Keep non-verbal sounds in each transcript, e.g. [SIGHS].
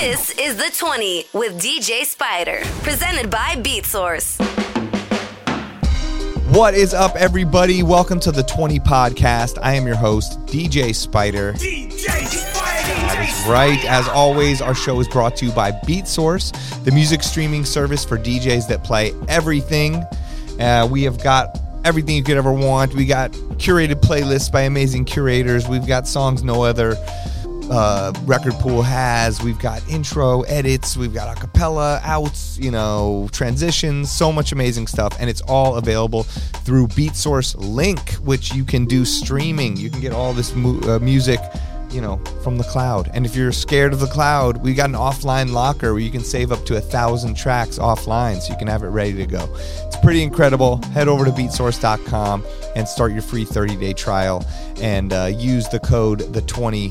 This is the 20 with DJ Spider, presented by Beatsource. What is up, everybody? Welcome to the 20 podcast. I am your host, DJ Spider. DJ That is right. As always, our show is brought to you by Beatsource, the music streaming service for DJs that play everything. Uh, we have got everything you could ever want. We got curated playlists by amazing curators. We've got songs no other uh, record pool has. We've got intro, edits, we've got acapella, outs, you know, transitions, so much amazing stuff. And it's all available through BeatSource Link, which you can do streaming. You can get all this mu- uh, music you know, from the cloud. And if you're scared of the cloud, we got an offline locker where you can save up to a thousand tracks offline so you can have it ready to go. It's pretty incredible. Head over to beatsource.com and start your free 30 day trial and uh, use the code the 20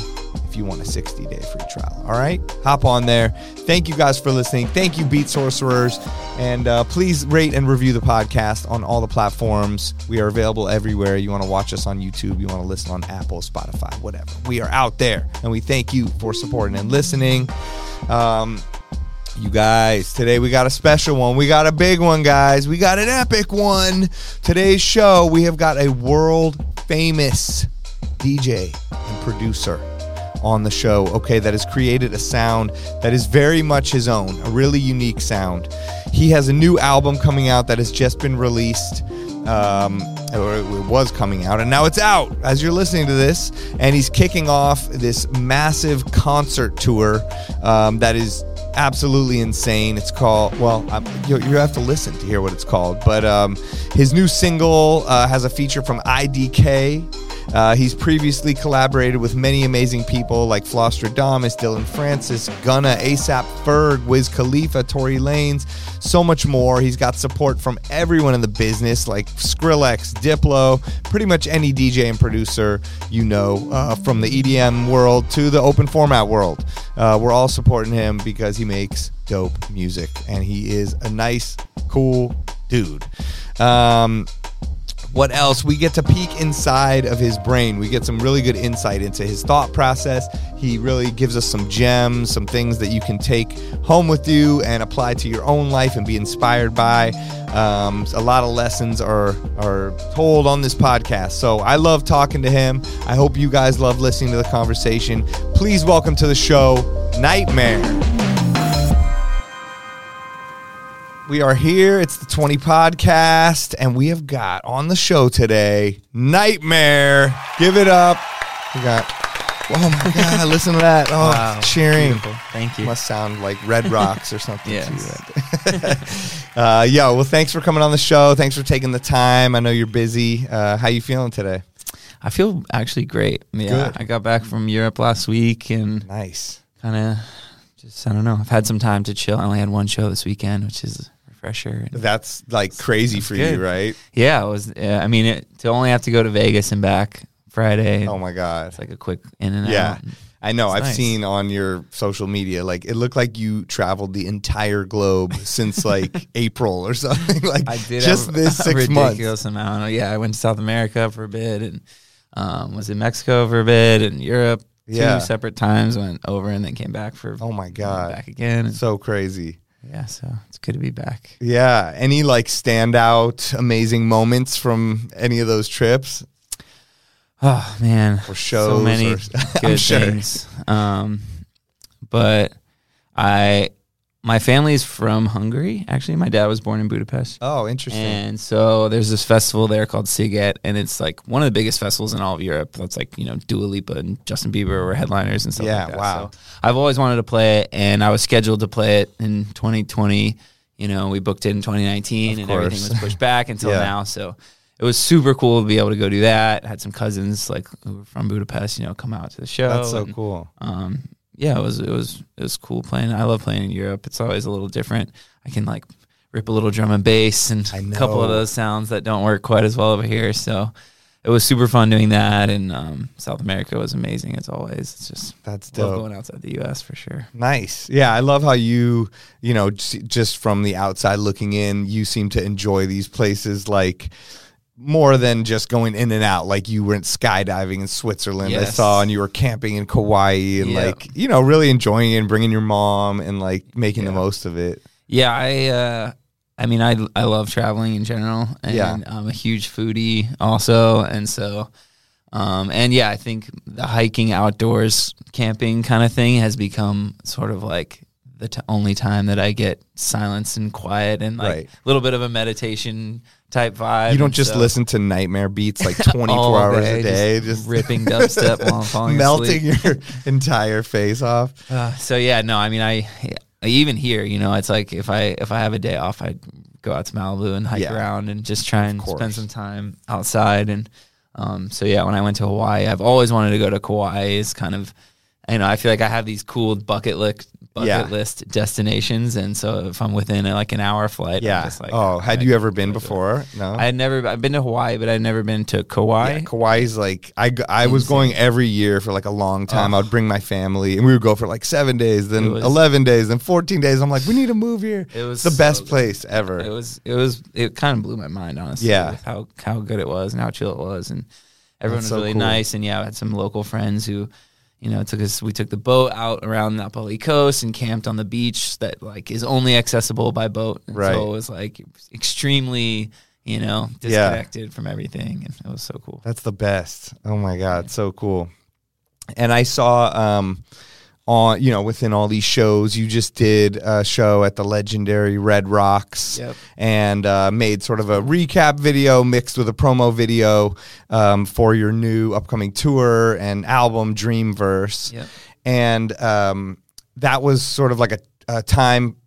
you want a 60 day free trial. All right, hop on there. Thank you guys for listening. Thank you, Beat Sorcerers, and uh, please rate and review the podcast on all the platforms. We are available everywhere. You want to watch us on YouTube, you want to listen on Apple, Spotify, whatever. We are out there, and we thank you for supporting and listening. Um, you guys, today we got a special one. We got a big one, guys. We got an epic one. Today's show, we have got a world famous DJ and producer on the show, okay, that has created a sound that is very much his own, a really unique sound. He has a new album coming out that has just been released. Um, or it was coming out, and now it's out as you're listening to this. And he's kicking off this massive concert tour um, that is absolutely insane. It's called, well, you, you, have to listen to hear what it's called. But um, his new single uh, has a feature from IDK. Uh, he's previously collaborated with many amazing people like Flosstradamus, Dillon Francis, Gunna, ASAP Ferg, Wiz Khalifa, Tory Lanez, so much more. He's got support from everyone in the business like Skrillex, Diplo, pretty much any DJ and producer you know, uh, from the EDM world to the open format world. Uh, we're all supporting him because he makes dope music and he is a nice, cool dude. Um, what else? We get to peek inside of his brain. We get some really good insight into his thought process. He really gives us some gems, some things that you can take home with you and apply to your own life and be inspired by. Um, a lot of lessons are are told on this podcast. So I love talking to him. I hope you guys love listening to the conversation. Please welcome to the show, Nightmare. We are here. It's the 20 podcast, and we have got on the show today Nightmare. Give it up. We got, oh my God, [LAUGHS] listen to that. Oh, wow. cheering. Beautiful. Thank you. Must sound like Red Rocks or something. yes. [LAUGHS] uh, yo, well, thanks for coming on the show. Thanks for taking the time. I know you're busy. Uh, how you feeling today? I feel actually great. Yeah, Good. I got back from Europe last week and nice. Kind of just I don't know. I've had some time to chill. I only had one show this weekend, which is pressure. That's like crazy for good. you, right? Yeah, it was. Uh, I mean, it, to only have to go to Vegas and back Friday. Oh my god, it's like a quick in and yeah. out. I know. It's I've nice. seen on your social media, like it looked like you traveled the entire globe [LAUGHS] since like April or something. [LAUGHS] like I did just this six ridiculous months. amount. Yeah, I went to South America for a bit and um, was in Mexico for a bit and Europe. Two yeah. separate times went over and then came back for. Oh my god! Back again. So crazy. Yeah, so it's good to be back. Yeah. Any like standout amazing moments from any of those trips? Oh man. Or shows. So many or, [LAUGHS] good sure. things. Um but I my family is from Hungary. Actually, my dad was born in Budapest. Oh, interesting. And so there's this festival there called Sziget, and it's like one of the biggest festivals in all of Europe. That's like you know Dua Lipa and Justin Bieber were headliners and stuff. Yeah, like that. wow. So I've always wanted to play it, and I was scheduled to play it in 2020. You know, we booked it in 2019, of and course. everything was pushed back until [LAUGHS] yeah. now. So it was super cool to be able to go do that. I had some cousins like who were from Budapest, you know, come out to the show. That's so and, cool. Um, yeah, it was it was it was cool playing. I love playing in Europe. It's always a little different. I can like rip a little drum and bass and a couple of those sounds that don't work quite as well over here. So it was super fun doing that. And um, South America was amazing as always. It's just that's dope. going outside the U.S. for sure. Nice. Yeah, I love how you you know just from the outside looking in, you seem to enjoy these places like more than just going in and out. Like you went skydiving in Switzerland, I saw, and you were camping in Kauai, and Yep. like you know, really enjoying it, and bringing your mom, and like making the most of it. Yeah, I uh I mean I I love traveling in general and Yeah. I'm a huge foodie also and so um and yeah, I think the hiking outdoors camping kind of thing has become sort of like the t- only time that I get silence and quiet and like a Right. little bit of a meditation type vibe. You don't just so- listen to nightmare beats like [LAUGHS] 24 hours day, a day, just, ripping [LAUGHS] dubstep while I'm falling melting asleep. your [LAUGHS] entire face off. Uh, so yeah, no, I mean, I even here, you know, it's like if I if I have a day off, I go out to Malibu and hike Yeah. around and just try and spend some time outside. And um, so yeah, when I went to Hawaii, I've always wanted to go to Kauai. Is kind of, you know, I feel like I have these cool bucket list bucket Yeah. list destinations, and so if I'm within a, like an hour flight, Yeah. just like, oh, had you ever been before? No. I had never. I've been to Hawaii, but I'd never been to Kauai. Yeah, Kauai's like I I was going every year for like a long time. Oh. I'd bring my family and we would go for like seven days, then was- eleven days, then fourteen days. I'm like, we need to move here. It was the so best good. place ever. It was it was it kind of blew my mind honestly. Yeah. how how good it was and how chill it was, and everyone That's was so really cool. nice. And yeah, I had some local friends who, you know, took us. We took the boat out around the Napali coast and camped on the beach that like is only accessible by boat. And Right. So it was like extremely you know Yeah. disconnected from everything, and it was so cool. That's the best. Oh my god, so cool. And I saw um on you know within all these shows, you just did a show at the legendary Red Rocks. Yep. And uh, made sort of a recap video mixed with a promo video um, for your new upcoming tour and album Dreamverse. Yep. and um, that was sort of like a, a time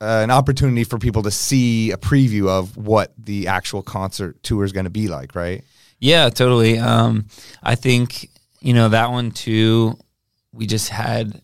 uh, an opportunity for people to see a preview of what the actual concert tour is going to be like right Yeah, totally. Um, I think you know that one too. We just had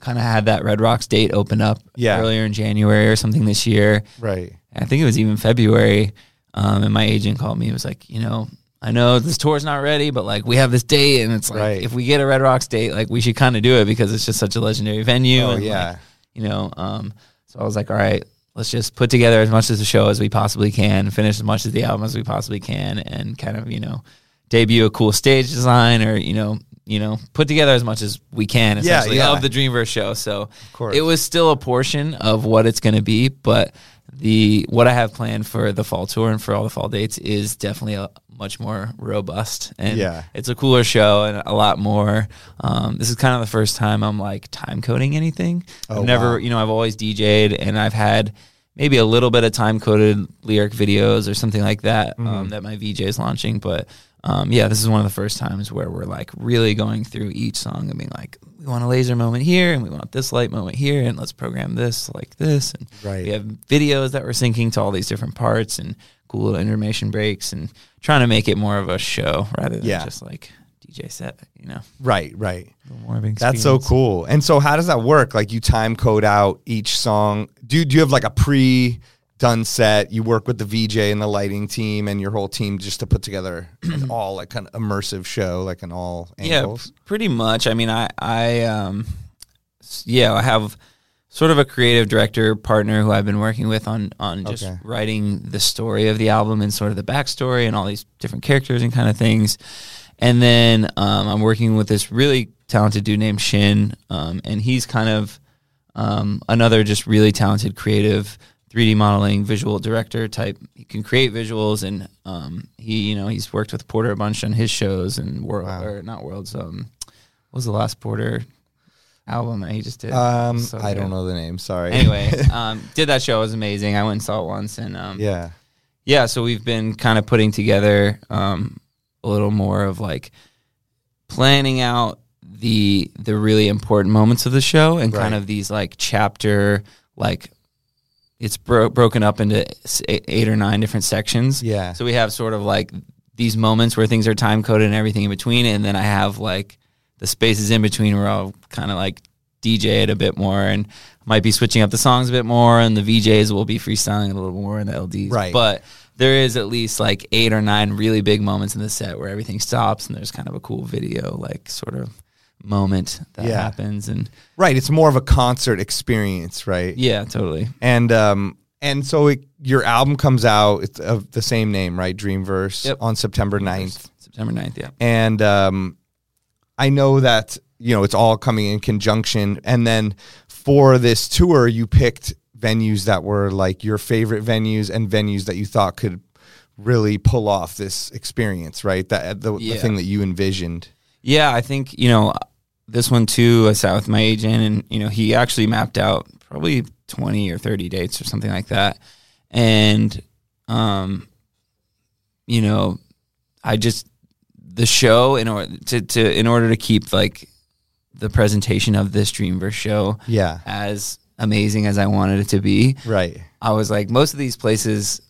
kind of had that Red Rocks date open up Yeah. earlier in January or something this year. right I think it was even February. Um, and my agent called me. It was like, you know, I know this tour's not ready, but like we have this date, and it's like Right. if we get a Red Rocks date, like we should kind of do it because it's just such a legendary venue. oh and, yeah like, you know. Um, so I was like, all right, let's just put together as much of the show as we possibly can, finish as much of the album as we possibly can, and kind of you know debut a cool stage design or you know you know put together as much as we can Yeah, essentially yeah. of the Dreamverse show. So course. it was still a portion of what it's going to be, but the what I have planned for the fall tour and for all the fall dates is definitely a much more robust and Yeah. it's a cooler show and a lot more. Um, this is kind of the first time I'm like time coding anything. Oh, I've never, wow. you know, I've always DJ'd and I've had maybe a little bit of time coded lyric videos or something like that Mm-hmm. um, that my VJ is launching. But um, yeah, this is one of the first times where we're like really going through each song and being like, we want a laser moment here and we want this light moment here and let's program this like this. And Right. we have videos that we're syncing to all these different parts and cool little intermission breaks and trying to make it more of a show rather than Yeah. just like DJ set, you know. right right that's so cool and so how does that work like you time code out each song do, do you have like a pre done set you work with the vj and the lighting team and your whole team just to put together an [CLEARS THROAT] all like kind of immersive show like an all Yeah, angles p- pretty much. I mean, I, I, um, yeah, I have sort of a creative director partner who I've been working with on on just Okay. writing the story of the album and sort of the backstory and all these different characters and kind of things. And then um, I'm working with this really talented dude named Shin, um, and he's kind of um, another just really talented creative 3D modeling visual director type. He can create visuals, and um, he you know he's worked with Porter a bunch on his shows and world Wow. or not worlds. Um, what was the last Porter album that he just did? um So i don't know the name sorry Anyway, [LAUGHS] um, did that show it was amazing. I went and saw it once, and um, yeah yeah, so we've been kind of putting together um, a little more of like planning out the the really important moments of the show and kind of these like chapter like it's bro- broken up into eight or nine different sections. Yeah. So we have sort of like these moments where things are time coded and everything in between, and then I have like the spaces in between where I'll kind of like DJ it a bit more and might be switching up the songs a bit more, and the VJs will be freestyling a little more in the LDs. Right. But there is at least like eight or nine really big moments in the set where everything stops and there's kind of a cool video, like sort of moment that Yeah. happens. And right it's more of a concert experience right yeah, totally. and um and so it, your album comes out it's of the same name, right? Dreamverse Yep. on September 9th. September 9th, yeah. And um, I know that, you know, it's all coming in conjunction. And then for this tour, you picked venues that were like your favorite venues and venues that you thought could really pull off this experience, right? That the, the thing that you envisioned. Yeah, I think you know this one too. I sat with my agent, and you know he actually mapped out probably twenty or thirty dates or something like that. And um, you know, I just the show in order to, to in order to keep like the presentation of this Dreamverse show Yeah. as amazing as I wanted it to be. Right. I was like, most of these places,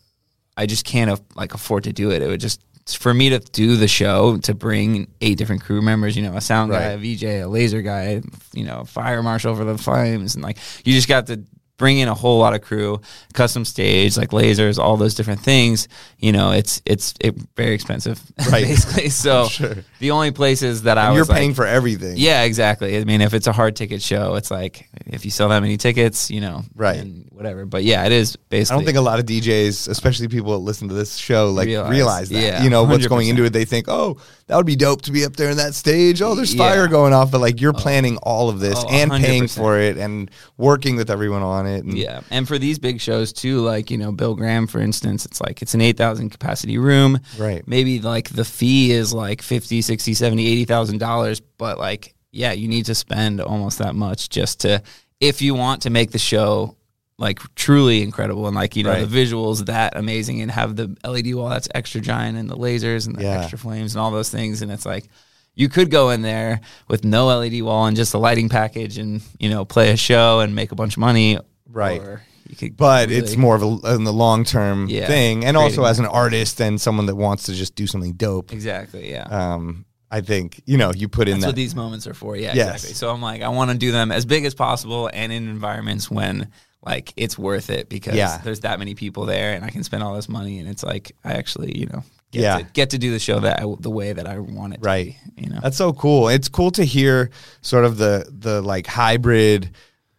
I just can't like afford to do it. It would just for me to do the show to bring eight different crew members, you know, a sound guy, a VJ, a laser guy, you know, fire marshal for the flames, and like you just got to bring in a whole lot of crew, custom stage, like lasers, all those different things. You know, it's it's it, very expensive, [LAUGHS] Right. basically. [LAUGHS] So Sure. the only places that I And was you're paying like, for everything. yeah, exactly. I mean, if it's a hard ticket show, it's like if you sell that many tickets, you know, Right. and whatever. But yeah, it is basically. I don't think a lot of DJs, especially people that listen to this show, like realize, Realize, that. yeah, you know what's going into it. They think, oh, that would be dope to be up there in that stage. Oh, there's Yeah. fire going off, but like you're oh. planning all of this Oh, and paying 100%. for it and working with everyone on it. And Yeah, and for these big shows too, like you know Bill Graham, for instance, it's like it's an eight thousand capacity room. Right. Maybe like the fee is like 50, 60, 70, 80,000 dollars, but like yeah, you need to spend almost that much just to if you want to make the show like truly incredible and like you know Right. the visuals that amazing and have the LED wall that's extra giant and the lasers and the Yeah. extra flames and all those things and it's like you could go in there with no LED wall and just a lighting package and you know play a show and make a bunch of money Right. you could But really- it's more of a in the long term Yeah, thing, and also creating as an artist and someone that wants to just do something dope. exactly yeah Um, I think you know you put in that's that. what these moments are for yeah Yes. exactly so i'm like i want to do them as big as possible and in environments when like it's worth it because Yeah. there's that many people there and i can spend all this money and it's like i actually you know get, Yeah. to, get to do the show that I, the way that i want it Right. to be, you know That's so cool. It's cool to hear sort of the the like hybrid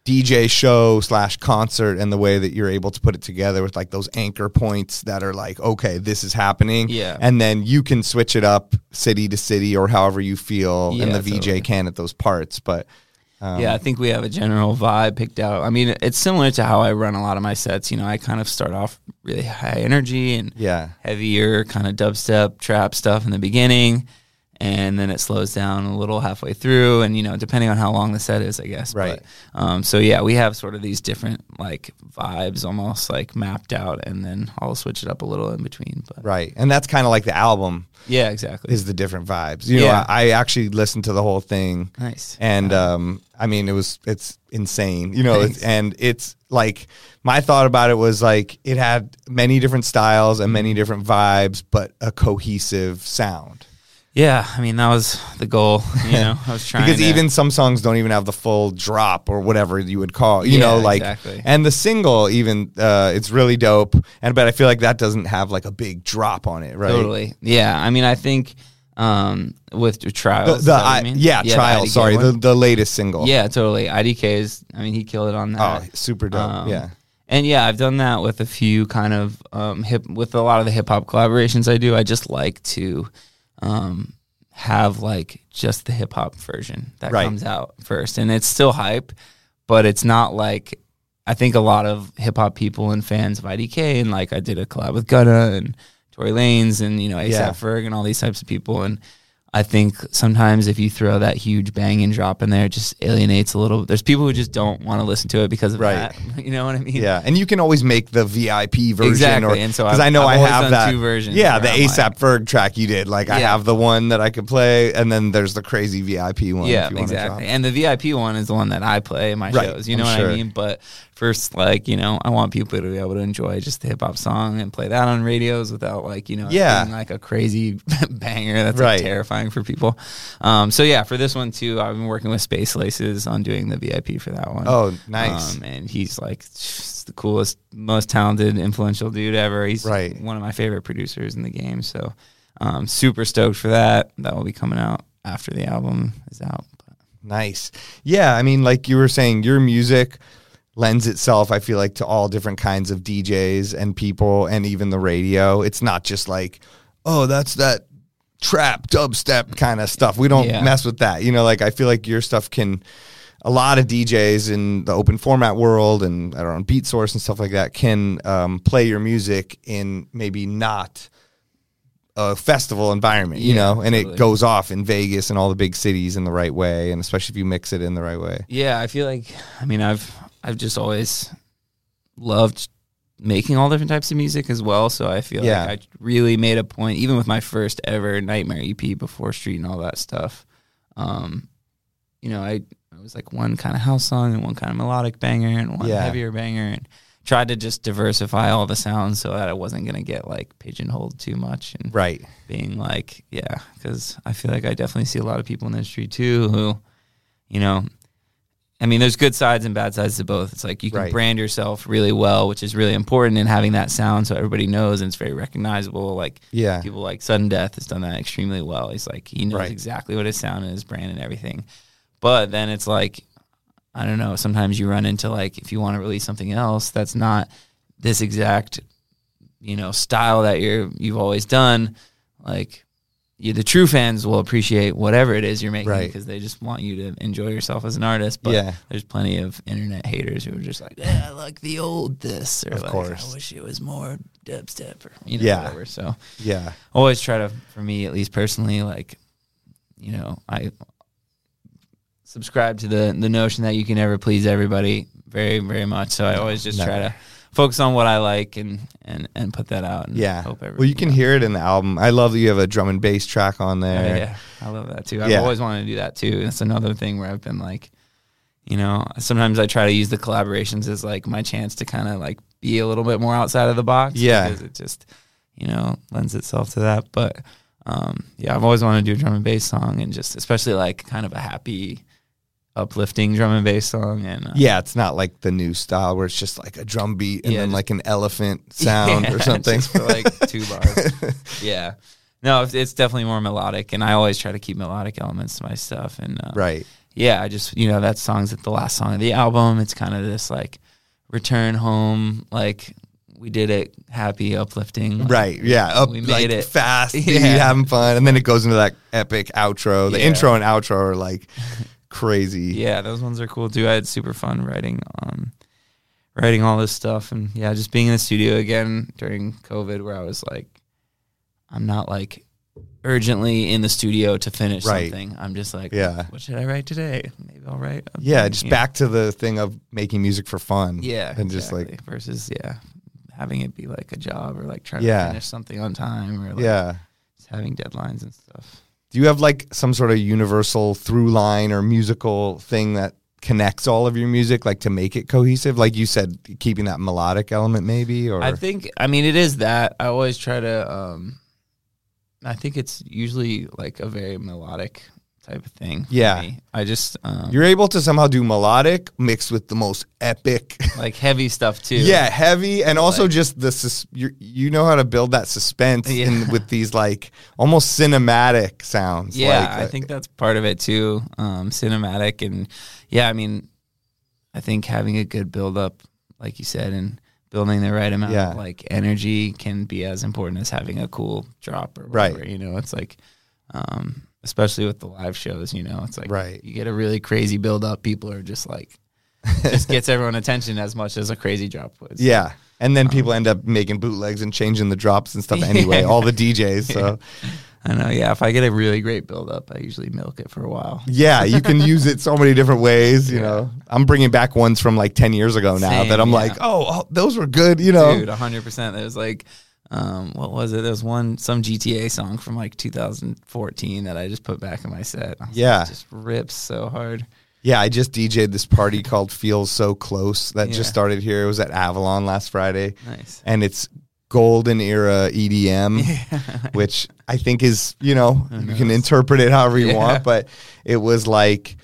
DJ show slash concert and the way that you're able to put it together with like those anchor points that are like, okay, this is happening. Yeah. And then you can switch it up city to city or however you feel and Yeah, the VJ can at those parts. But um, yeah, I think we have a general vibe picked out. I mean, it's similar to how I run a lot of my sets. You know, I kind of start off really high energy and yeah. heavier kind of dubstep trap stuff in the beginning and then it slows down a little halfway through and you know depending on how long the set is i guess Right. but, um, so yeah we have sort of these different like vibes almost like mapped out and then i'll switch it up a little in between but Right. And that's kind of like the album yeah exactly is the different vibes. You know, Yeah. I, I actually listened to the whole thing. nice and um, I mean, it was it's insane, you know, it's, and it's like my thought about it was like it had many different styles and many different vibes, but a cohesive sound. Yeah i mean that was the goal you know i was [LAUGHS] trying Because to, even some songs don't even have the full drop or whatever you would call, you Yeah, know, like exactly. and the single even uh, it's really dope, and but I feel like that doesn't have like a big drop on it, right? totally yeah i mean i think um, with The, trials the you I, mean? yeah, the trial. IDK Sorry, one. the the latest single. yeah totally idk is i mean he killed it on that Oh, super dope. Um, yeah. And yeah, I've done that with a few kind of um, hip with a lot of the hip hop collaborations I do. I just like to um, have like just the hip hop version that Right. comes out first, and it's still hype, but it's not like I think a lot of hip hop people and fans of IDK and like I did a collab with Gunna and Tory Lanez and you know ASAP Yeah. Ferg and all these types of people and. I think sometimes if you throw that huge bang and drop in there, it just alienates a little. There's people who just don't want to listen to it because of Right. that. [LAUGHS] You know what I mean? Yeah, and you can always make the VIP version, Exactly, or and so because I know I've I have that two versions Yeah, the I'm ASAP Ferg track you did. Like I have the one that I could play, and then there's the crazy VIP one. Yeah, if you exactly. And the VIP one is the one that I play in my Right, shows. You know I'm what sure. I mean? But first, like you know, I want people to be able to enjoy just the hip hop song and play that on radios without like you know, Yeah. being like a crazy [LAUGHS] banger that's Right. like terrifying for people. Um, so yeah, for this one too, I've been working with Space Laces on doing the VIP for that one. Oh, nice. Um, and he's like the coolest, most talented, influential dude ever. He's Right. one of my favorite producers in the game. So um, super stoked for that. That will be coming out after the album is out. Nice. Yeah, I mean, like you were saying, your music lends itself, I feel like, to all different kinds of DJs and people and even the radio. It's not just like, oh, that's that trap dubstep kind of stuff. We don't Yeah. mess with that. You know, like I feel like your stuff can a lot of DJs in the open format world and I don't know, Beatsource and stuff like that can um, play your music in maybe not a festival environment, you Yeah, know, and totally. it goes off in Vegas and all the big cities in the right way, and especially if you mix it in the right way. Yeah, I feel like I mean I've I've just always loved making all different types of music as well. So I feel Yeah. like I really made a point, even with my first ever Nightmare EP before Street and all that stuff. Um, you know, I I was like one kind of house song and one kind of melodic banger and one Yeah. heavier banger and tried to just diversify all the sounds so that I wasn't gonna get like pigeonholed too much and Right. being like, yeah, because I feel like I definitely see a lot of people in the industry too who, you know, I mean, there's good sides and bad sides to both. It's like you can Right. brand yourself really well, which is really important in having that sound so everybody knows and it's very recognizable. Like, Yeah. people like Sudden Death has done that extremely well. He's like, he knows Right. exactly what his sound and his brand and everything. But then it's like, I don't know, sometimes you run into like, if you want to release something else that's not this exact, you know, style that you're, you've always done, like, you, the true fans will appreciate whatever it is you're making Right. because they just want you to enjoy yourself as an artist. But Yeah. there's plenty of internet haters who are just like, yeah, I like the old this, or Of like, course. I wish it was more dubstep, or you know, Yeah. whatever. So Yeah. always try to, for me at least personally, like, you know, I subscribe to the the notion that you can never please everybody very very much. So I always just try to focus on what I like and and and put that out. And Yeah. hope Well, you can hear it in the album. I love that you have a drum and bass track on Oh, there. yeah, I love that too. I've Yeah. always wanted to do that too. That's another thing where I've been like, you know, sometimes I try to use the collaborations as like my chance to kind of like be a little bit more outside of the box. Yeah. because it just you know lends itself to that. But um, yeah, I've always wanted to do a drum and bass song, and just especially like kind of a happy, uplifting drum and bass song. And uh, Yeah, it's not like the new style where it's just like a drum beat and Yeah, then like an elephant sound [LAUGHS] Yeah, or something. for like two bars. [LAUGHS] yeah. No, it's, definitely more melodic, and I always try to keep melodic elements to my stuff. And uh, right. yeah, I just you know that song's at the last song of the album. It's kind of this like return home, like we did it, happy, uplifting. like, Right. Yeah. Up we like made it. fast, [LAUGHS] Yeah. having fun. And then it goes into that epic outro. The Yeah. intro and outro are like crazy. Yeah, those ones are cool too. I had super fun writing, um, writing all this stuff, and yeah, just being in the studio again during COVID, where I was like, I'm not like urgently in the studio to finish Right. something. I'm just like, Yeah. what should I write today? Maybe I'll write. a Yeah, thing, just you know? back to the thing of making music for fun. Yeah, And just like, versus yeah, having it be like a job or like trying Yeah. to finish something on time or like yeah. just having deadlines and stuff. Do you have like some sort of universal through line or musical thing that connects all of your music, like to make it cohesive? Like you said, keeping that melodic element maybe or I think I mean it is that. I always try to um I think it's usually like a very melodic type of thing. Yeah. me. I just um you're able to somehow do melodic mixed with the most epic [LAUGHS] like heavy stuff too. Yeah, heavy, and also Like- just the sus- you you know how to build that suspense Yeah. in, with these like almost cinematic sounds. Yeah, like, I think that's part of it too. Um cinematic and yeah, I mean I think having a good build up, like you said, and building the right amount Yeah. of like energy can be as important as having a cool drop or Right. You know, it's like um especially with the live shows, you know, it's like Right. you get a really crazy build up, people are just like [LAUGHS] just gets everyone attention as much as a crazy drop would. yeah. And then people um, end up making bootlegs and changing the drops and stuff anyway. Yeah. [LAUGHS] All the DJs. So [LAUGHS] I know, yeah. If I get a really great build up, I usually milk it for a while. yeah, you can use it so many different ways. You Yeah. know, I'm bringing back ones from like ten years ago now Same, that I'm yeah. like, oh, oh, those were good. You know, Dude, hundred percent. There's like, um, what was it? There was one some GTA song from like 2014 that I just put back in my set. Like, Yeah. it just rips so hard. Yeah, I just DJ'd this party called Feels So Close that Yeah. just started here. It was at Avalon last Friday. Nice. And it's golden era EDM, [LAUGHS] which I think is, you know, you can interpret it however you [LAUGHS] Yeah. want, but it was like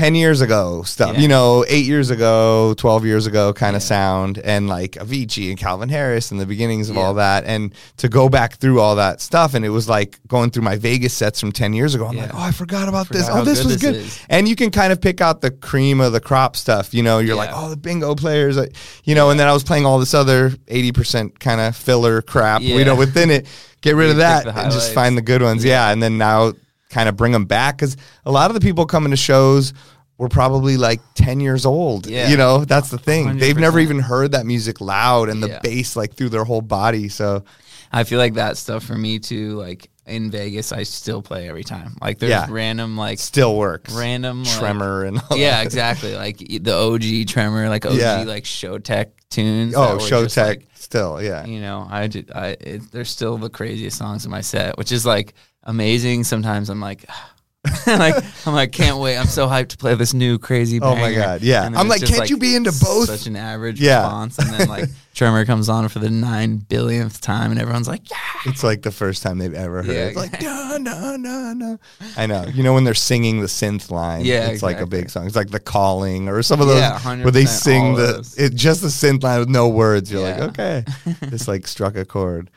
10 years ago stuff, Yeah. you know, eight years ago, 12 years ago kind of sound, and like Avicii and Calvin Harris and the beginnings of all that. And to go back through all that stuff, and it was like going through my Vegas sets from 10 years ago. I'm Yeah. like, oh, I forgot about this. Forgot Oh, this good was good. is. And you can kind of pick out the cream of the crop stuff. You know, you're like, oh, the bingo players, you know, and then I was playing all this other 80% kind of filler crap, you Yeah. know, within it. Get rid You of that and just find the good ones. Yeah. And then now kind of bring them back because a lot of the people coming to shows were probably like 10 years old. Yeah. You know, that's the thing. They've never even heard that music loud and the Yeah. bass like through their whole body. So, I feel like that stuff for me too. Like in Vegas, I still play every time. Like there's Yeah. random like still works. random like- Tremor and all yeah, that. exactly. Like the OG Tremor, like OG Yeah. like Showtek tunes. Oh, that Showtek. like, still, yeah. you know, I, did, I it, there's still the craziest songs in my set, which is like amazing. Sometimes I'm like, [SIGHS] [LAUGHS] like I'm like, can't wait. I'm so hyped to play this new crazy. Oh my. God, yeah. I'm like, can't you be into both? Such an average Yeah. response, and then like [LAUGHS] Tremor comes on for the nine billionth time, and everyone's like, yeah. It's like the first time they've ever heard. Yeah, it. It's like no, no, no, no. I know. You know when they're singing the synth line. Yeah, it's like a big song. It's like the calling or some of those Yeah, where they sing the it just the synth line with no words. You're Yeah. like, okay, [LAUGHS] this like struck a chord.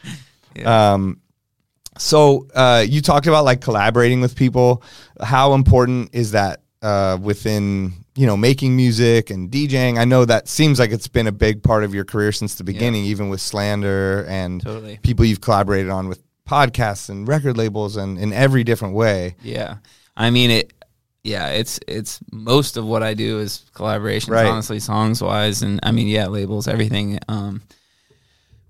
Yeah. Um, so uh, you talked about like collaborating with people. How important is that uh, within you know making music and DJing? I know that seems like it's been a big part of your career since the beginning, even with Slander and Totally. people you've collaborated on with podcasts and record labels and in every different way. Yeah. I mean it yeah, it's it's most of what I do is collaborations, Right. honestly, songs wise and I mean, yeah, labels, everything. Um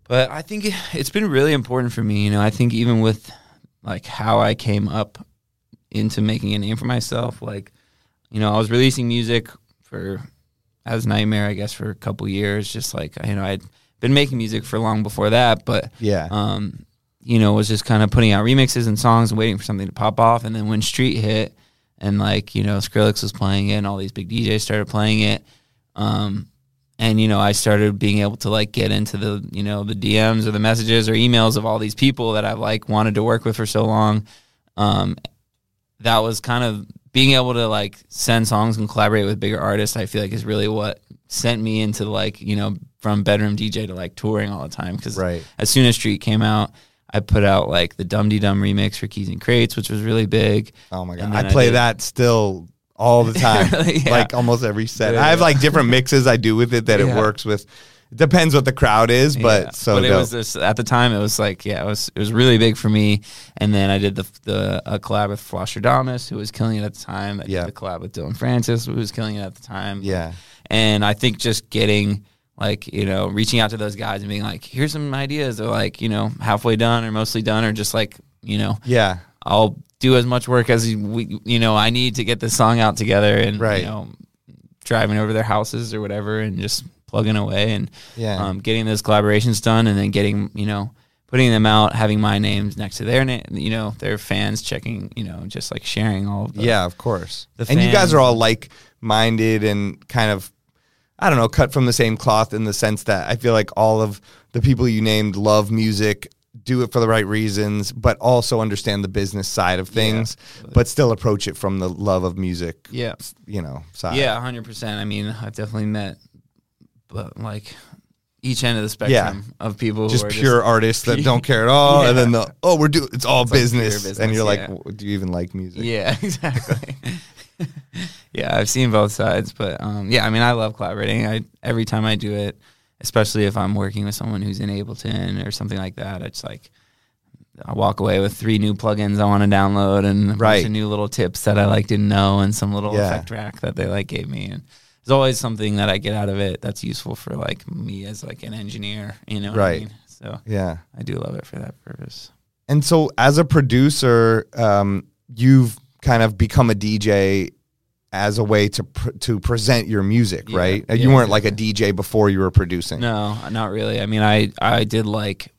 but I think it, it's been really important for me, you know. I think even with like how I came up into making a name for myself, like you know, I was releasing music for as Nightmare, I guess, for a couple years, just like you know, I'd been making music for long before that, but Yeah. um, you know, was just kind of putting out remixes and songs and waiting for something to pop off. And then when Street hit and like, you know, Skrillex was playing it and all these big DJs started playing it. Um, and, you know, I started being able to like get into the, you know, the DMs or the messages or emails of all these people that I've like wanted to work with for so long. Um, that was kind of being able to like send songs and collaborate with bigger artists. I feel like is really what sent me into like, you know, from bedroom DJ to like touring all the time. Cause Right. as soon as Street came out, I put out like the Dum Dum remix for Keys N Krates, which was really big. Oh my god, I play did- that still all the [LAUGHS] time, Yeah. like almost every set. Yeah, I have yeah. like different mixes I do with it that it works with. It depends what the crowd is, but Yeah. so but it dope. was this at the time. It was like yeah, it was it was really big for me. And then I did the the a collab with Flosstradamus, who was killing it at the time. I Yeah. did the collab with Dillon Francis, who was killing it at the time. yeah, And I think just getting like, you know, reaching out to those guys and being like, here's some ideas. They're like, you know, halfway done or mostly done or just like, you know, yeah, I'll do as much work as we, you know, I need to get this song out together and, Right. you know, driving over their houses or whatever and just plugging away and Yeah. um, getting those collaborations done and then getting, you know, putting them out, having my names next to their name, you know, their fans checking, you know, just like sharing all of the, yeah, of course. And you guys are all like minded and kind of, I don't know, cut from the same cloth in the sense that I feel like all of the people you named love music, do it for the right reasons, but also understand the business side of things, but still approach it from the love of music, Yeah. you know, side. Yeah, hundred percent. I mean, I've definitely met, but like each end of the spectrum of people just who are pure artists that don't care at all, and then [LAUGHS] the oh, we're doing it's all It's like business. and you're like, yeah. Do you even like music? Yeah, [LAUGHS] exactly. [LAUGHS] yeah, I've seen both sides, but um, yeah, I mean, I love collaborating. I every time I do it, especially if I'm working with someone who's in Ableton or something like that, it's like I walk away with three new plugins I want to download and a bunch Right. of new little tips that I like didn't know and some little Yeah. effect rack that they like gave me and. There's always something that I get out of it that's useful for like me as like an engineer, you know. what I Right. mean? So Yeah. I do love it for that purpose. And so, as a producer, um, you've kind of become a DJ as a way to pr- to present your music, Yeah. right? Yeah, you weren't like a DJ before you were producing. No, not really. I mean, I I did like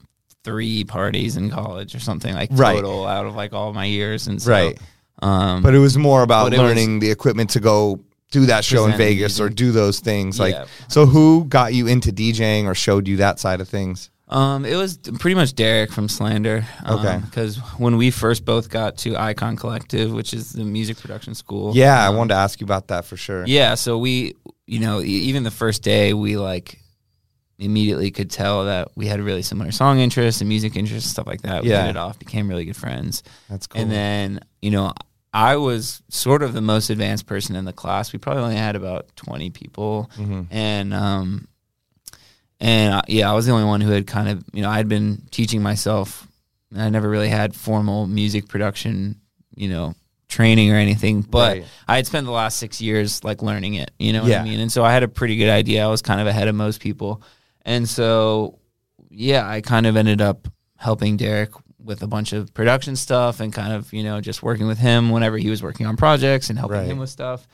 three parties in college or something like Right. total out of like all my years, and so, Right. Um, But it was more about it was- learning the equipment to go do that show in Vegas or do those things. Like, Yeah. so who got you into DJing or showed you that side of things? Um, it was pretty much Derek from Slander. Um, Okay. Because when we first both got to Icon Collective, which is the music production school. Yeah, I um, wanted to ask you about that for sure. Yeah, so we, you know, e- even the first day, we like immediately could tell that we had really similar song interests and music interests and stuff like that. We Yeah. hit it off, became really good friends. That's cool. And then, you know, I was sort of the most advanced person in the class. We probably only had about 20 people. Mhm. And, um, and uh, yeah, I was the only one who had kind of, you know, I'd been teaching myself. and I never really had formal music production, you know, training or anything, but Right. I had spent the last six years like learning it, you know what Yeah. I mean? And so I had a pretty good idea. I was kind of ahead of most people. And so, yeah, I kind of ended up helping Derek with a bunch of production stuff and kind of, you know, just working with him whenever he was working on projects and helping Right. him with stuff.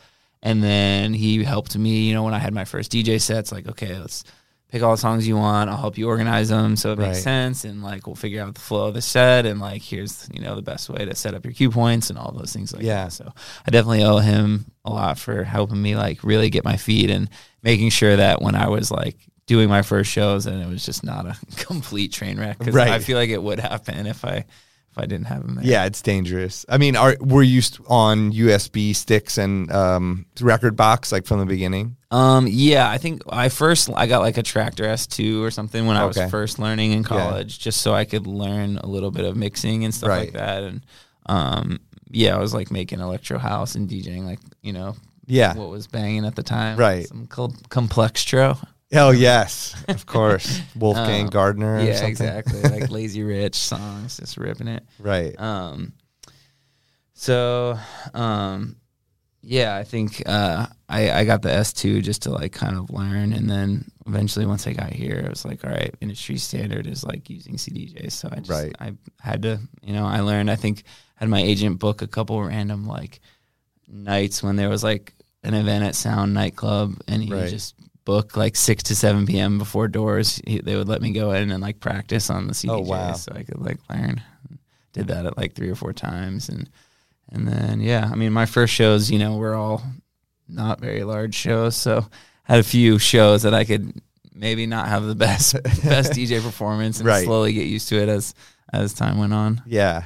And then he helped me, you know, when I had my first DJ sets, like, okay, let's pick all the songs you want. I'll help you organize them so it makes Right. sense. And like, we'll figure out the flow of the set. And like, here's, you know, the best way to set up your cue points and all those things like Yeah. that. So I definitely owe him a lot for helping me like really get my feet and making sure that when I was like doing my first shows and it was just not a [LAUGHS] complete train wreck. Cause Right. I feel like it would happen if I, if I didn't have him there. Yeah, it's dangerous. I mean, are were you st- on USB sticks and um, rekordbox like from the beginning? Um, yeah, I think I first I got like a Traktor S2 or something when I Okay. was first learning in college, just so I could learn a little bit of mixing and stuff Right. like that. And um, yeah, I was like making electro house and DJing, like you know Yeah. what was banging at the time, Right. Some col- complextro. Oh yes, of course. [LAUGHS] Wolfgang Um, Gartner. or yeah, exactly. like [LAUGHS] Lazy Rich songs, just ripping it. Right. Um, so, um, yeah, I think uh, I I got the S two just to like kind of learn, and then eventually once I got here, I was like, all right, industry standard is like using CDJs, so I just Right. I had to, you know, I learned. I think had my agent book a couple random like nights when there was like an event at Sound nightclub, and he Right. just book like six to seven p.m. before doors. He, they would let me go in and like practice on the CDJs, Oh, wow. so I could like learn. Did that at like three or four times, and and then yeah, I mean, my first shows, you know, were all not very large shows, so had a few shows that I could maybe not have the best [LAUGHS] best DJ performance, and Right. slowly get used to it as as time went on. Yeah.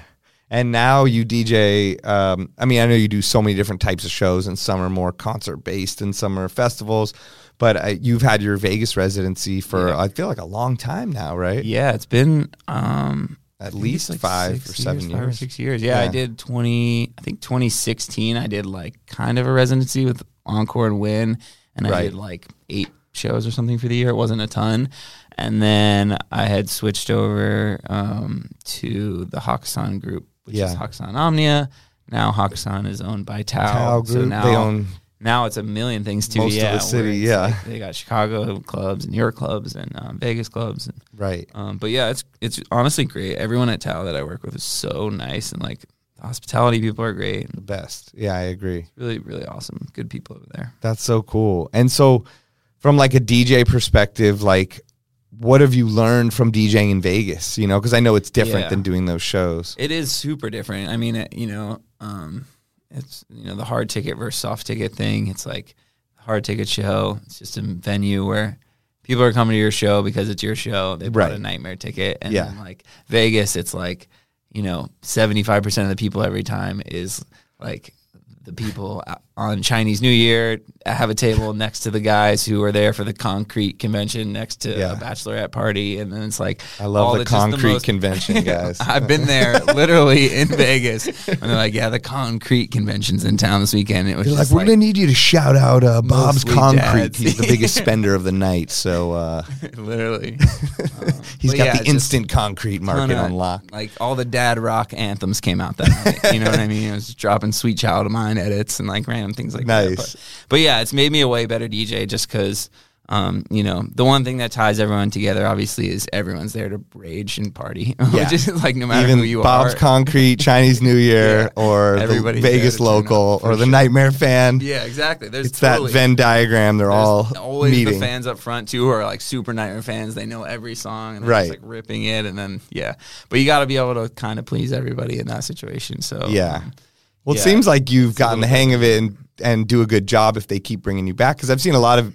And now you DJ. Um, I mean, I know you do so many different types of shows, and some are more concert based, and some are festivals. But uh, you've had your Vegas residency for Yeah. I feel like a long time now, right? Yeah, it's been um At least like five or seven five or years. six years. Yeah, Yeah. I did twenty. I think twenty sixteen. I did like kind of a residency with Encore and Wynn, and I Right. did like eight shows or something for the year. It wasn't a ton, and then I had switched over um, to the Hakkasan group, which Yeah. is Hakkasan Omnia. Now Hakkasan is owned by Tao. Tao so now they own now it's a million things too. Most of the yeah, city, yeah. like they got Chicago clubs and New York clubs and um, Vegas clubs and right. um, but yeah, it's it's honestly great. Everyone at Tao that I work with is so nice and like the hospitality people are great. The best. Yeah, I agree. Really, really awesome. Good people over there. That's so cool. And so, from like a DJ perspective, like, what have you learned from DJing in Vegas? You know, because I know it's different Yeah. than doing those shows. It is super different. I mean, it, you know, um, it's you know the hard ticket versus soft ticket thing. It's like hard ticket show. It's just a venue where people are coming to your show because it's your show. They bought Right. a nightmare ticket, and Yeah. like Vegas, it's like you know seventy five percent of the people every time is like the people on Chinese New Year I have a table next to the guys who are there for the concrete convention next to Yeah. a bachelorette party, and then it's like I love all the just the concrete most- convention, [LAUGHS] guys. I've been there literally in Vegas, and they're like, "Yeah, the concrete convention's in town this weekend." It was like, we're like, gonna need you to shout out uh, Bob's Concrete. dads. He's the biggest [LAUGHS] spender of the night, so uh, [LAUGHS] literally. he's got yeah, the instant concrete market on lock. Like all the dad rock anthems came out that night. You know what I mean? It was dropping "Sweet Child of Mine" edits and like random things like that. Nice. But, but yeah, it's made me a way better DJ just because. Um, you know, the one thing that ties everyone together, obviously, is everyone's there to rage and party. [LAUGHS] Yeah. Which is like no matter Even who you Bob's are. Bob's Concrete, Chinese New [LAUGHS] Year, Yeah. or the Everybody's there Vegas to turn up, local, or the sure. Nightmare fan. yeah, exactly. There's It's totally, that Venn diagram. They're all always meeting. the fans up front too who are like super Nightmare fans. They know every song and they're Right. just like ripping it, and then yeah. But you got to be able to kind of please everybody in that situation. So Yeah. um, Well, it Yeah. seems like you've gotten the hang of it and and do a good job if they keep bringing you back. Because I've seen a lot of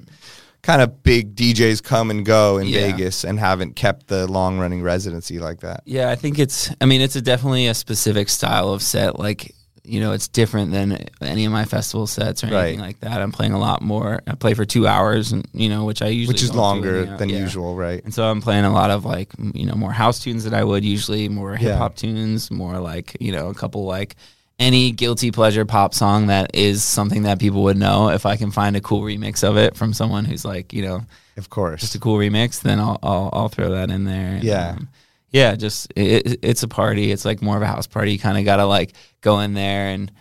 kind of big DJs come and go in Yeah. Vegas and haven't kept the long running residency like that. Yeah, I think it's. I mean, it's a definitely a specific style of set. Like you know, it's different than any of my festival sets or anything Right. like that. I'm playing a lot more. I play for two hours, and you know, which I usually Which is longer any- than yeah. usual, right? And so I'm playing a lot of like you know more house tunes than I would usually, more hip hop tunes, more like you know a couple like any guilty pleasure pop song that is something that people would know. If I can find a cool remix of it from someone who's like you know Of course. just a cool remix, then I'll I'll, I'll throw that in there. And, Yeah. um, yeah, just it, it- it's a party. It's like more of a house party. You kind of gotta like go in there and.